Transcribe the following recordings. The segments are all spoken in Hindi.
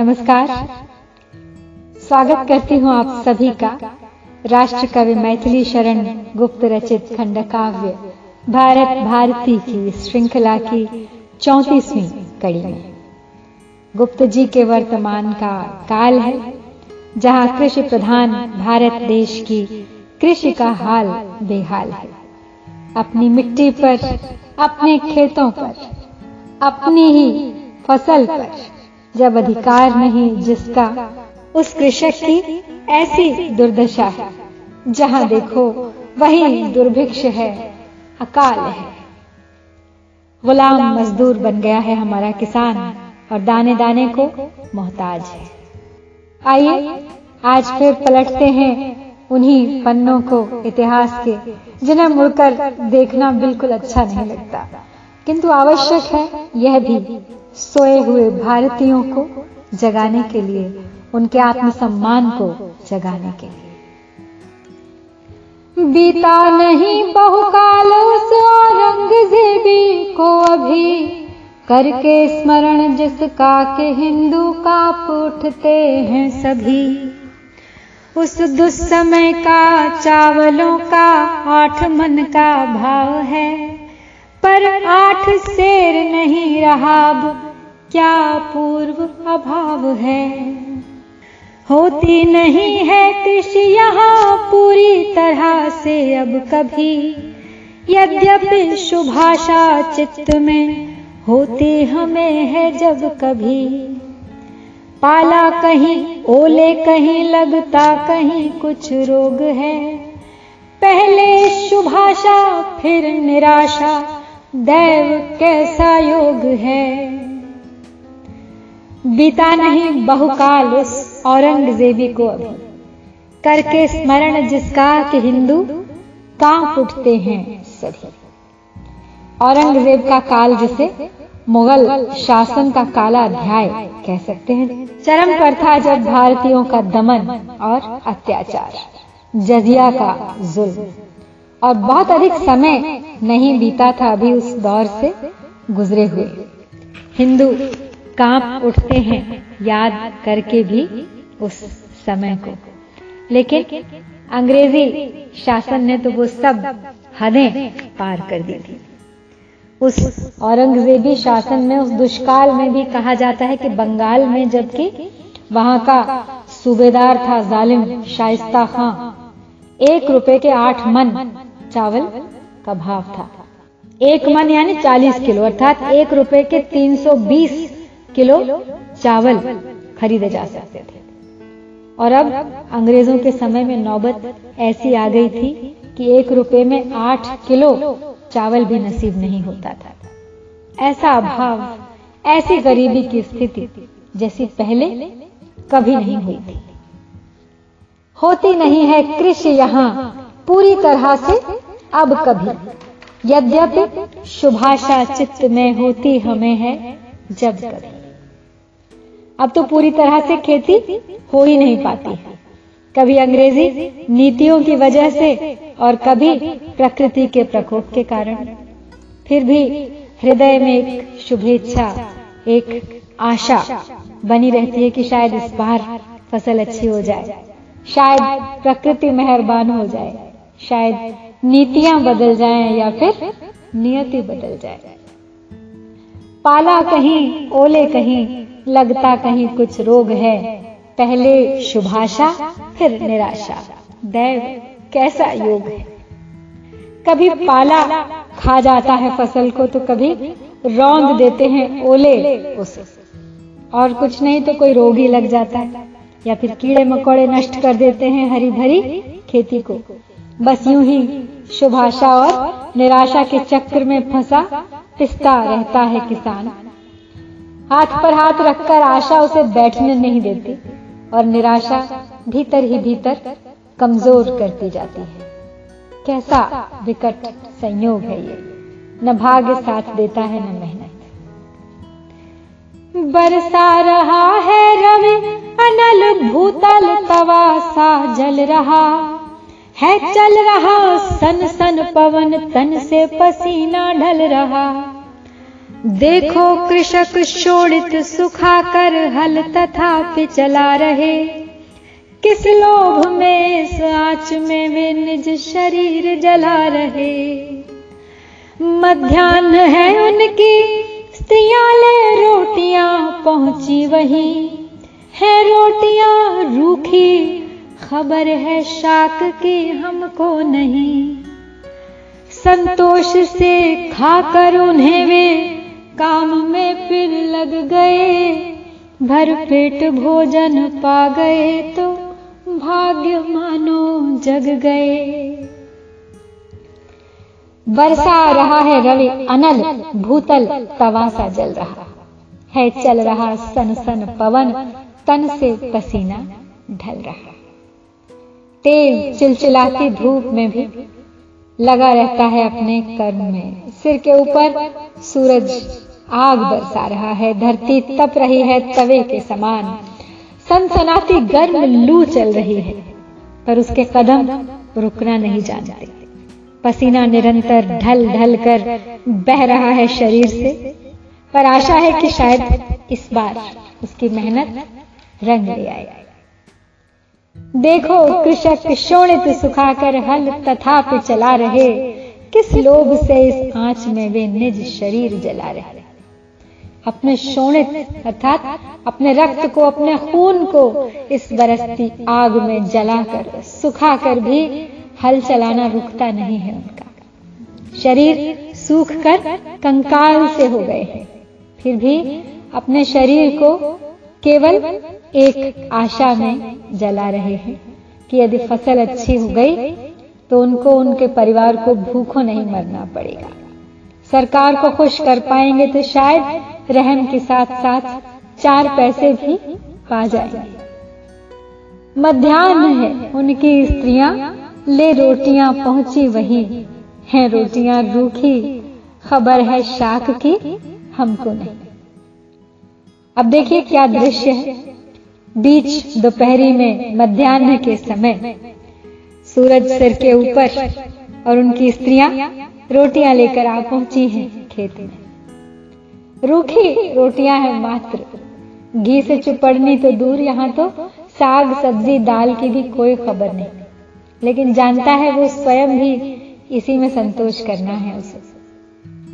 नमस्कार। स्वागत करती हूँ आप सभी का राष्ट्र कवि मैथिली शरण गुप्त रचित खंड काव्य भारत भारती की श्रृंखला की चौतीसवीं कड़ी में। गुप्त जी के वर्तमान का काल है, जहाँ कृषि प्रधान भारत देश की कृषि का हाल बेहाल है। अपनी मिट्टी पर, अपने खेतों पर, अपनी ही फ़सल पर जब अधिकार नहीं जिसका, उस कृषक की ऐसी दुर्दशा है। जहाँ देखो, वही दुर्भिक्ष है, अकाल है। गुलाम मजदूर बन गया है हमारा किसान, और दाने दाने को मोहताज है। आइए, आज फिर पलटते हैं उन्हीं पन्नों को इतिहास के, जिन्हें मुड़कर देखना बिल्कुल अच्छा नहीं लगता। किंतु आवश्यक है यह भी सोए हुए भारतीयों को जगाने के लिए, उनके आत्मसम्मान को जगाने के लिए। बीता नहीं बहुकाल उस औरंगजेबी को अभी, करके स्मरण जिसका के हिंदू का उठते हैं सभी। उस दुस्समय का, चावलों का, आठ मन का भाव है, पर आठ शेर नहीं रहा अब। क्या पूर्व अभाव है? होती नहीं है कृषि यहाँ पूरी तरह से अब कभी। यद्यपि शुभाषा चित्त में होती हमें है जब कभी। पाला कहीं, ओले कहीं, लगता कहीं कुछ रोग है। पहले शुभाषा फिर निराशा, दैव कैसा योग है? बीता नहीं बहुकाल उस औरंगजेबी को। अभी करके स्मरण जिसका कि हिंदू काँप उठते हैं सभी। औरंगज़ेब का काल जिसे मुगल शासन का काला अध्याय कह सकते हैं। चरम पर था जब भारतीयों का दमन और अत्याचार, जजिया का जुल्म। और बहुत अधिक समय नहीं बीता था अभी उस दौर से गुजरे हुए। हिंदू काँप उठते हैं, याद करके भी उस समय को। लेकिन अंग्रेज़ी शासन ने तो वो सब हदें पार कर दी थी। उस औरंगजेबी शासन में, उस दुष्काल में भी कहा जाता है कि बंगाल में जबकि वहाँ का सूबेदार था जालिम शाइस्ता खां, एक रुपए के आठ मन चावल का भाव था। एक मन यानी चालीस किलो, अर्थात एक रुपए के तीन सौ बीस किलो चावल खरीदे जा सकते थे। और अब अंग्रेज़ों के समय में नौबत ऐसी आ गई थी कि एक रुपए में आठ किलो चावल भी नसीब नहीं होता था। ऐसा अभाव, ऐसी गरीबी की स्थिति जैसी पहले कभी नहीं हुई थी। होती नहीं है कृषि यहाँ पूरी तरह से अब कभी। यद्यपि शुभाशा चित्त में होती हमें है जब कभी। अब तो पूरी तरह से खेती हो ही नहीं पाती। है कभी अंग्रेज़ी नीतियों की वजह से और कभी प्रकृति के प्रकोप के कारण। फिर भी हृदय में एक शुभेच्छा एक आशा बनी रहती है कि शायद इस बार फ़सल अच्छी हो जाए। शायद प्रकृति मेहरबान हो जाए। शायद नीतियाँ बदल जाएँ या फिर नियति बदल जाए। पाला कहीं, ओले कहीं लगता कहीं कुछ रोग है। पहले शुभाशा, फिर निराशा। दैव, कैसा योग है? कभी पाला खा जाता है फ़सल को तो कभी रौंद देते हैं ओले उसे। और कुछ नहीं तो कोई रोग लग जाता है। या फिर कीड़े मकोड़े नष्ट कर देते हैं हरी भरी खेती को। बस यूँ ही शुभाशा और निराशा के चक्र में फंसा, पिसता रहता है किसान। हाथ पर हाथ रखकर आशा उसे बैठने नहीं देती और निराशा भीतर ही भीतर कमज़ोर करती जाती है। कैसा विकट संयोग है ये। न भाग्य साथ देता है, न मेहनत। बरसा रहा है रवि, अनल भूतल तवासा जल रहा। है चल रहा सन सन पवन, तन से पसीना ढल रहा। देखो कृषक शोड़ित सुखा कर हल तथा पे चला रहे। किस लोभ में, इस में वे निज शरीर जला रहे। मध्यान्ह है उनकी, स्त्रियाँ ले रोटियाँ पहुँची वही। है रोटियाँ रूखी, खबर है शाक की हमको नहीं। संतोष से खाकर उन्हें वे काम में फिर लग गए। भर पेट भोजन पा गए तो भाग्य मानो जग गए। बरसा रहा है रवि अनल, भूतल तवासा जल रहा। है चल रहा सन सन पवन, तन से पसीना ढल रहा। तेज चिलचिलाती धूप में भी लगा रहता है अपने कर्म में। सिर के ऊपर सूरज आग बरसा रहा है, धरती तप रही है, तवे के समान। सनसनाती गर्म लू चल रही है, पर उसके कदम रुकना नहीं जानते। पसीना निरंतर ढल ढल कर बह रहा है शरीर से, पर आशा है कि शायद इस बार उसकी मेहनत रंग ले आए। देखो, कृषक शोणित सुखाकर हल तथा चला रहे। किस लोभ से इस आँच में वे निज शरीर जला रहे। अपने शोणित, अर्थात अपने रक्त को, अपने खून को इस बरसती आग में जलाकर, सुखाकर भी हल चलाना रुकता नहीं है उनका। शरीर सूख कर कंकाल से हो गए हैं। फिर भी अपने शरीर को केवल एक आशा में जला रहे हैं कि यदि फ़सल अच्छी हो गई तो उनको, उनके परिवार को भूखों नहीं मरना पड़ेगा। सरकार को खुश कर पाएँगे तो शायद रहम के साथ साथ चार पैसे भी पा जाएँगे। मध्यान्ह है, उनकी स्त्रियाँ ले रोटियाँ पहुँची वही। हैं रोटियाँ रूखी, खबर है शाख की हमको नहीं। अब देखिए क्या दृश्य है। बीच दोपहरी में मध्यान्ह के समय। सूरज सिर के ऊपर और उनकी स्त्रियाँ रोटियाँ लेकर आ पहुँची हैं खेत में। रूखी रोटियाँ हैं मात्र। घी से चुपड़नी तो दूर, यहाँ तो साग, सब्ज़ी, दाल की भी कोई खबर नहीं। लेकिन जानता है वो स्वयं भी इसी में संतोष करना है उसे।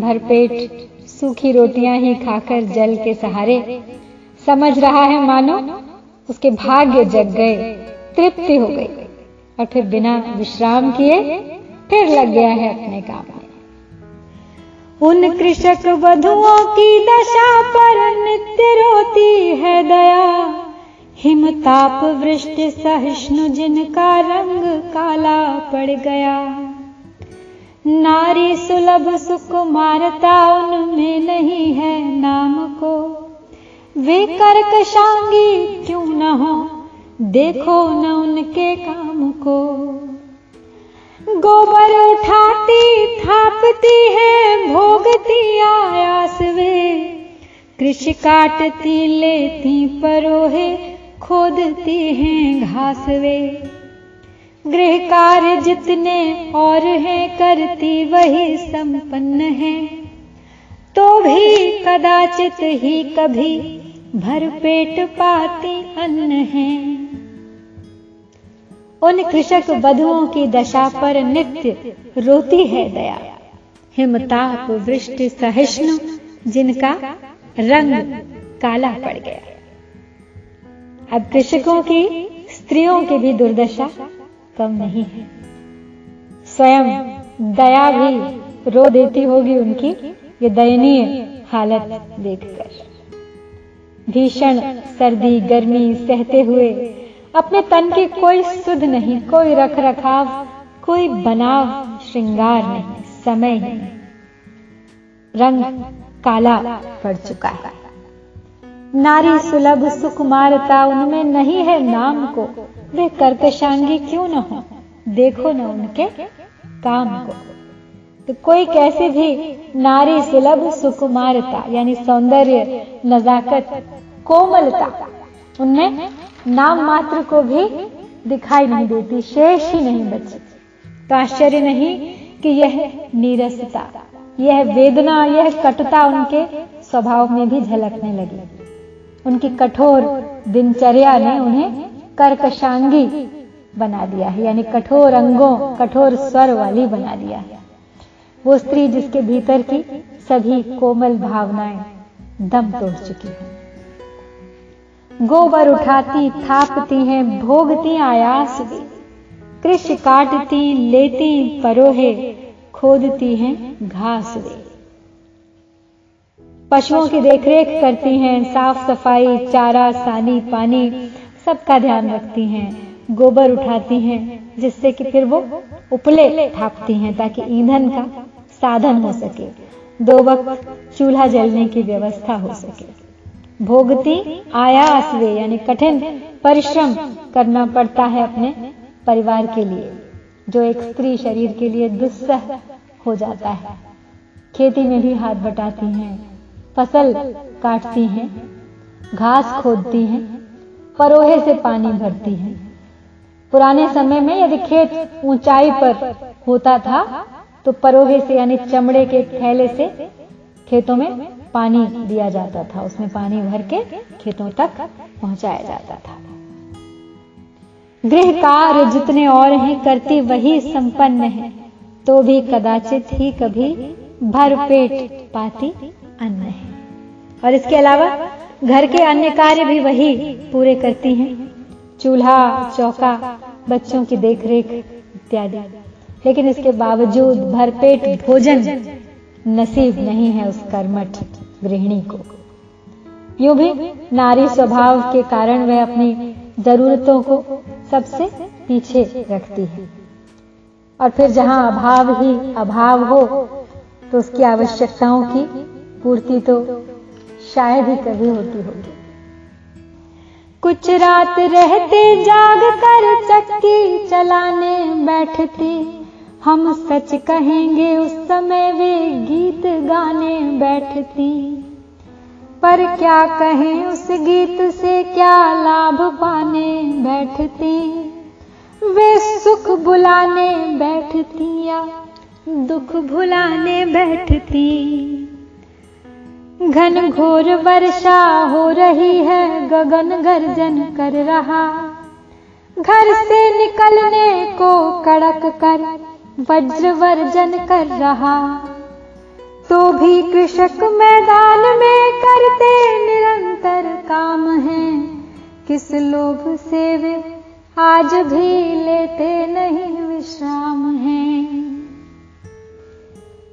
भरपेट सूखी रोटियाँ ही खाकर जल के सहारे। समझ रहा है मानो, उसके भाग्य जग गए, तृप्ति हो गई। और फिर बिना विश्राम किए फिर लग गया है अपने काम में उन कृषक वधुओं की दशा पर नित्य रोती है दया। हिमताप वृष्टि सहिष्णु जिनका रंग काला पड़ गया। नारी सुलभ सुकुमारता उनमें नहीं है नाम को। वे कर्कशांगी क्यों न हो, देखो न उनके काम को। गोबर उठाती, थापती है, भोगती आयास वे। कृषि काटती, लेती परोहे, खोदती हैं घास वे। गृह कार्य जितने और हैं, करती वही संपन्न है। तो भी कदाचित ही कभी भरपेट पाती अन्न है। उन कृषक वधुओं की दशा पर नित्य रोती है दया। हिमताप, वृष्टि, सहिष्णु, जिनका रंग काला पड़ गया। अब कृषकों की स्त्रियों की भी दुर्दशा कम नहीं है। स्वयं दया भी रो देती होगी उनकी ये दयनीय हालत देखकर। भीषण सर्दी, गर्मी, सहते हुए अपने तन की कोई सुध नहीं, कोई रख रखाव कोई बनाव, श्रृंगार नहीं, समय नहीं। रंग काला पड़ चुका है। नारी सुलभ सुकुमारता उनमें नहीं है नाम को। वे कर्कशांगी क्यों न हो? देखो न उनके काम को। तो कोई कैसे भी नारी सुलभ सुकुमारता, यानी सौंदर्य, नजाकत, कोमलता उनमें नाम मात्र को भी दिखाई नहीं देती, शेष ही नहीं बची। तो आश्चर्य नहीं कि यह नीरसता, यह वेदना, यह कटुता उनके स्वभाव में भी झलकने लगी। उनकी कठोर दिनचर्या ने उन्हें कर्कशांगी बना दिया है, यानी कठोर अंगों, कठोर स्वर वाली बना दिया है। वो स्त्री जिसके भीतर की सभी कोमल भावनाएँ दम तोड़ चुकी हैं। गोबर उठाती, थापती हैं, भोगती आयास भी। कृष काटती, लेती परोहे, खोदती हैं घास वे पशुओं की देखरेख करती हैं, साफ़ सफ़ाई, चारा, सानी पानी, सबका ध्यान रखती हैं। गोबर उठाती हैं, जिससे कि फिर वो उपले थापती हैं, ताकि ईंधन का साधन हो सके। दो वक्त चूल्हा जलने की व्यवस्था हो सके। भोगती आयास वे यानी कठिन परिश्रम करना पड़ता है अपने परिवार के लिए, जो एक स्त्री शरीर के लिए दुस्सह हो जाता है। खेती में भी हाथ बटाती हैं, फ़सल काटती हैं, घास खोदती हैं, परोहे से पानी भरती हैं। पुराने समय में यदि खेत ऊंचाई पर होता था तो परोहे से, यानी चमड़े के थैले से खेतों में पानी दिया जाता था। उसमें पानी भर के खेतों तक पहुँचाया जाता था। गृह कार्य जितने और हैं करती, वही संपन्न है। तो भी कदाचित ही कभी भर पेट पाती अन्न है। और इसके अलावा घर के अन्य कार्य भी वही पूरे करती हैं। चूल्हा, चौका, बच्चों की देखरेख इत्यादि। लेकिन इसके बावजूद भरपेट भोजन नसीब नहीं है उस कर्मठ गृहिणी को। यूँ भी नारी स्वभाव के कारण वह अपनी जरूरतों को सबसे पीछे रखती है। और फिर जहाँ अभाव ही अभाव हो तो उसकी आवश्यकताओं की पूर्ति तो शायद ही कभी होती होगी। कुछ रात रहते जाग कर चक्की चलाने बैठती हम सच कहेंगे, उस समय वे गीत गाने बैठती। पर क्या कहें, उस गीत से क्या लाभ पाने बैठती। वे सुख बुलाने बैठती या दुख भुलाने बैठती। घन घोर वर्षा हो रही है, गगन गर्जन कर रहा। घर से निकलने को कड़क कर वज्र वर्जन कर रहा। तो भी कृषक मैदान में करते निरंतर काम है। किस लोभ से वे आज भी लेते नहीं विश्राम है।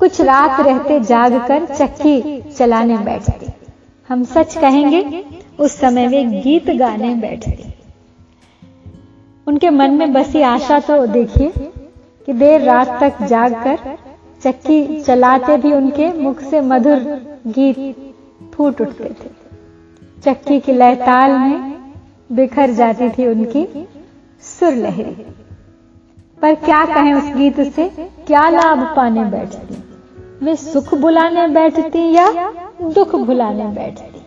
कुछ रात रहते जागकर चक्की चलाने बैठते। हम सच कहेंगे, उस समय वे गीत गाने बैठते। उनके मन में बसी आशा तो देखिए कि देर रात तक जागकर चक्की चलाते भी उनके मुख से मधुर गीत फूट उठते थे। चक्की की लयताल में बिखर जाती थी उनकी सुर लहरी। पर क्या कहें उस गीत से, क्या लाभ पाने बैठती? वे सुख बुलाने बैठती या दुख भुलाने बैठती?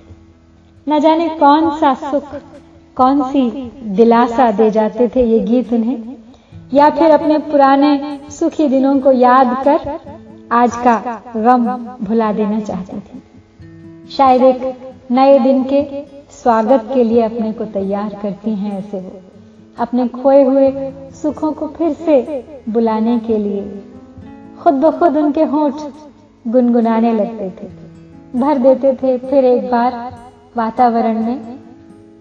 न जाने कौन सा सुख, कौन सी दिलासा दे जाते थे ये गीत उन्हें। या फिर अपने पुराने सुखी दिनों को याद कर आज का गम भुला देना चाहती थी। शायद एक नए दिन के स्वागत के लिए अपने को तैयार करती हैं ऐसे वो। अपने खोए हुए सुखों को फिर से बुलाने के लिए खुद ब खुद उनके होठ गुनगुनाने लगते थे। भर देते थे फिर एक बार वातावरण में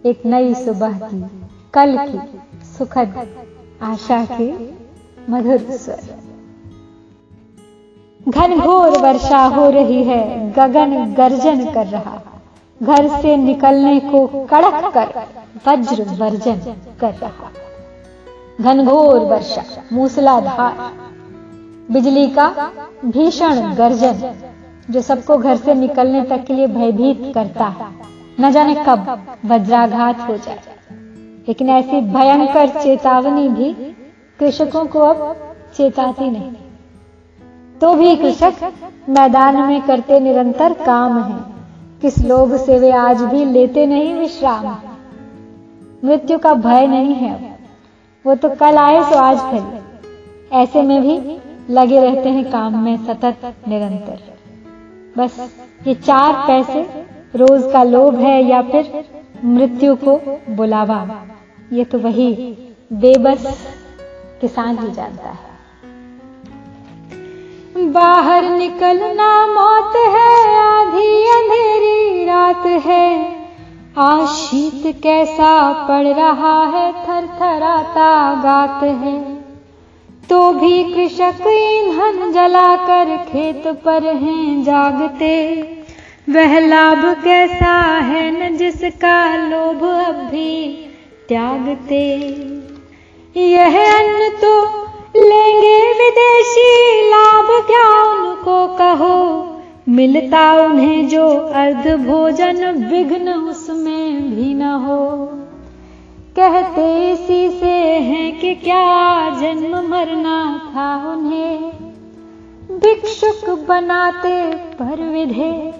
एक नई सुबह की, कल की सुखद आशा के मधुर स्वर। घनघोर वर्षा हो रही है, गगन गर्जन कर रहा। घर से निकलने को कड़क कर वज्र वर्जन कर रहा। घनघोर वर्षा, मूसलाधार। बिजली का भीषण गर्जन, जो सबको घर से निकलने तक के लिए भयभीत करता है। न जाने कब वज्राघात हो जाए। लेकिन ऐसी भयंकर चेतावनी भी कृषकों को अब चेताती नहीं। तो भी कृषक मैदान में करते निरंतर काम है। किस लोभ से वे आज भी लेते नहीं विश्राम? मृत्यु का भय नहीं है वो तो कल आए तो आज फिर। ऐसे में भी लगे रहते हैं काम में सतत निरंतर। बस ये चार पैसे रोज का लोभ है या फिर मृत्यु को बुलावा? ये तो वही बेबस किसान ही जानता है। बाहर निकलना मौत है, आधी अंधेरी रात है। आशीत कैसा पड़ रहा है थर थराता गात है। तो भी कृषक ईंधन जलाकर खेत पर हैं जागते। वह लाभ कैसा है न जिसका लोभ अब भी त्यागते। यह अन्न तो लेंगे विदेशी, लाभ क्या उनको कहो? मिलता उन्हें जो अर्ध भोजन, विघ्न उसमें भी न हो। कहते इसी से है कि क्या जन्म मरना था उन्हें। भिक्षुक बनाते पर विधे,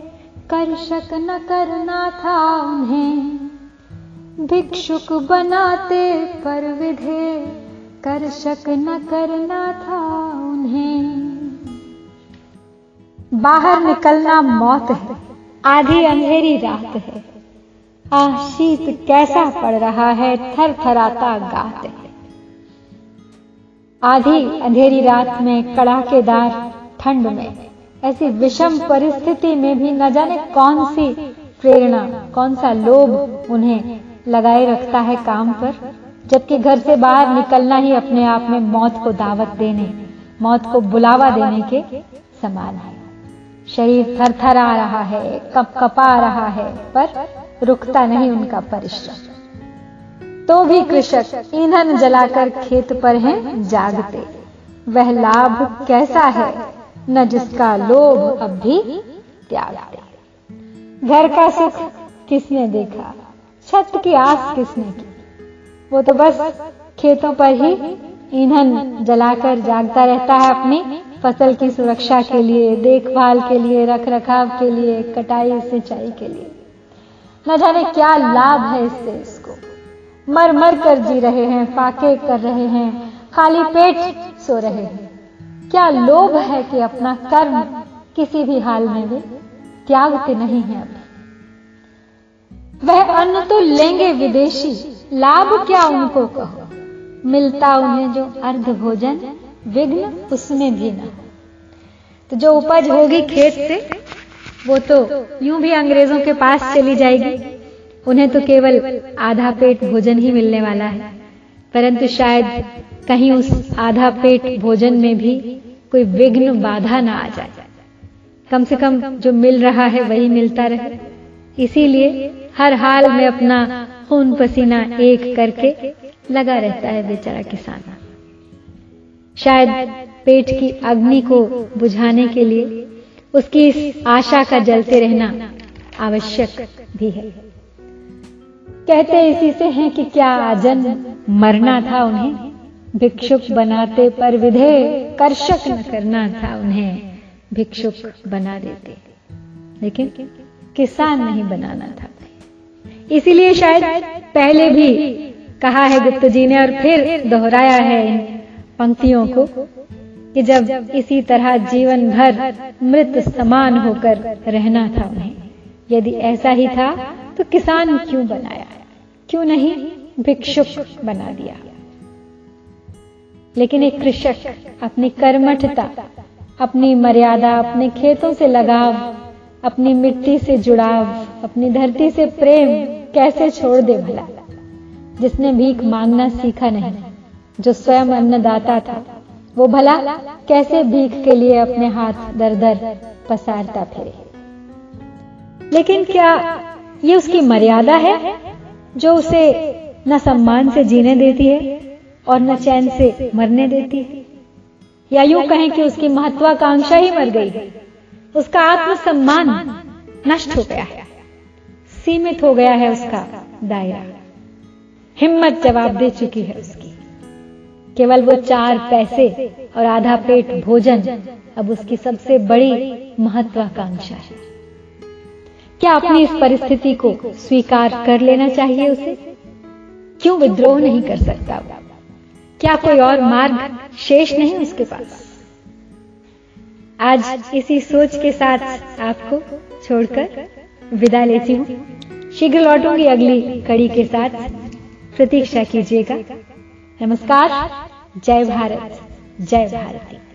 कर्षक न करना था उन्हें। भिक्षुक बनाते पर विधे कर शक न करना था उन्हें। बाहर निकलना मौत है, आधी अंधेरी रात है। आशीत कैसा पड़ रहा है थर थराता गात है। आधी अंधेरी रात में कड़ाकेदार, ठंड में, ऐसी विषम परिस्थिति में भी न जाने कौन सी प्रेरणा, कौन सा लोभ उन्हें लगाए रखता है काम पर, जबकि घर से बाहर निकलना ही अपने आप में मौत को दावत देने, मौत को बुलावा देने के समान है। शरीर थरथरा रहा है, कप कपा रहा है, पर रुकता नहीं उनका परिश्रम। तो भी कृषक ईंधन जलाकर खेत पर हैं जागते। वह लाभ कैसा है? न जिसका लोभ अब भी त्यागते। घर का सुख किसने देखा? छत की आस किसने की? वो तो बस खेतों पर ही ईंधन जलाकर जागता रहता है अपनी फ़सल की सुरक्षा के लिए, देखभाल के लिए रख रखाव के लिए, कटाई, सिंचाई के लिए। न जाने क्या लाभ है इससे इसको। मर मर कर जी रहे हैं, फाके कर रहे हैं, खाली पेट सो रहे हैं। क्या लोभ है कि अपना कर्म किसी भी हाल में भी त्यागते नहीं है अभी वह अन्न तो लेंगे विदेशी, लाभ क्या उनको कहो? मिलता उन्हें जो अर्ध भोजन, विघ्न उसमें भी ना तो जो उपज होगी खेत से, वो तो यूँ भी अंग्रेज़ों के पास चली जाएगी। उन्हें तो केवल आधा पेट भोजन ही मिलने वाला है। परंतु शायद कहीं उस आधा पेट भोजन में भी कोई विघ्न बाधा ना आ जाए। कम से कम जो मिल रहा है वही मिलता रहे। इसीलिए हर हाल में अपना खून पसीना एक करके लगा रहता है बेचारा किसान। शायद पेट की अग्नि को बुझाने के लिए उसकी इस आशा का जलते रहना आवश्यक भी है। कहते इसी से हैं कि क्या जन्म मरना था उन्हें? भिक्षुक बनाते पर विधे, कर्षक न करना था उन्हें। भिक्षुक बना देते। लेकिन किसान नहीं बनाना था। इसीलिए शायद पहले भी कहा है गुप्त जी ने और फिर दोहराया है इन पंक्तियों को कि जब इसी तरह जीवन भर मृत समान होकर रहना था उन्हें यदि ऐसा ही था तो किसान क्यों बनाया? क्यों नहीं भिक्षुक बना दिया? लेकिन एक कृषक अपनी कर्मठता अपनी मर्यादा अपने खेतों से लगाव अपनी मिट्टी से जुड़ाव, अपनी धरती से प्रेम कैसे छोड़ दे भला? जिसने भीख मांगना सीखा नहीं, जो स्वयं अन्नदाता था, वो भला कैसे भीख के लिए अपने हाथ दर दर पसारता फिरे? लेकिन क्या ये उसकी मर्यादा है, जो उसे न सम्मान से जीने देती है और न चैन से मरने देती है? या यूँ कहें कि उसकी महत्वाकांक्षा ही मर गई है? उसका आत्मसम्मान नष्ट हो गया है। सीमित हो गया है उसका दायरा। हिम्मत जवाब दे चुकी है उसकी। केवल वो चार पैसे और आधा पेट भोजन अब उसकी सबसे बड़ी महत्वाकांक्षा है। क्या अपनी इस परिस्थिति को स्वीकार कर लेना चाहिए उसे? क्यों विद्रोह नहीं कर सकता क्या कोई और मार्ग शेष नहीं उसके पास? आज इसी सोच के साथ आपको छोड़कर विदा लेती हूँ। शीघ्र लौटूँगी अगली कड़ी के साथ। प्रतीक्षा कीजिएगा। नमस्कार। जय भारत। जय भारती।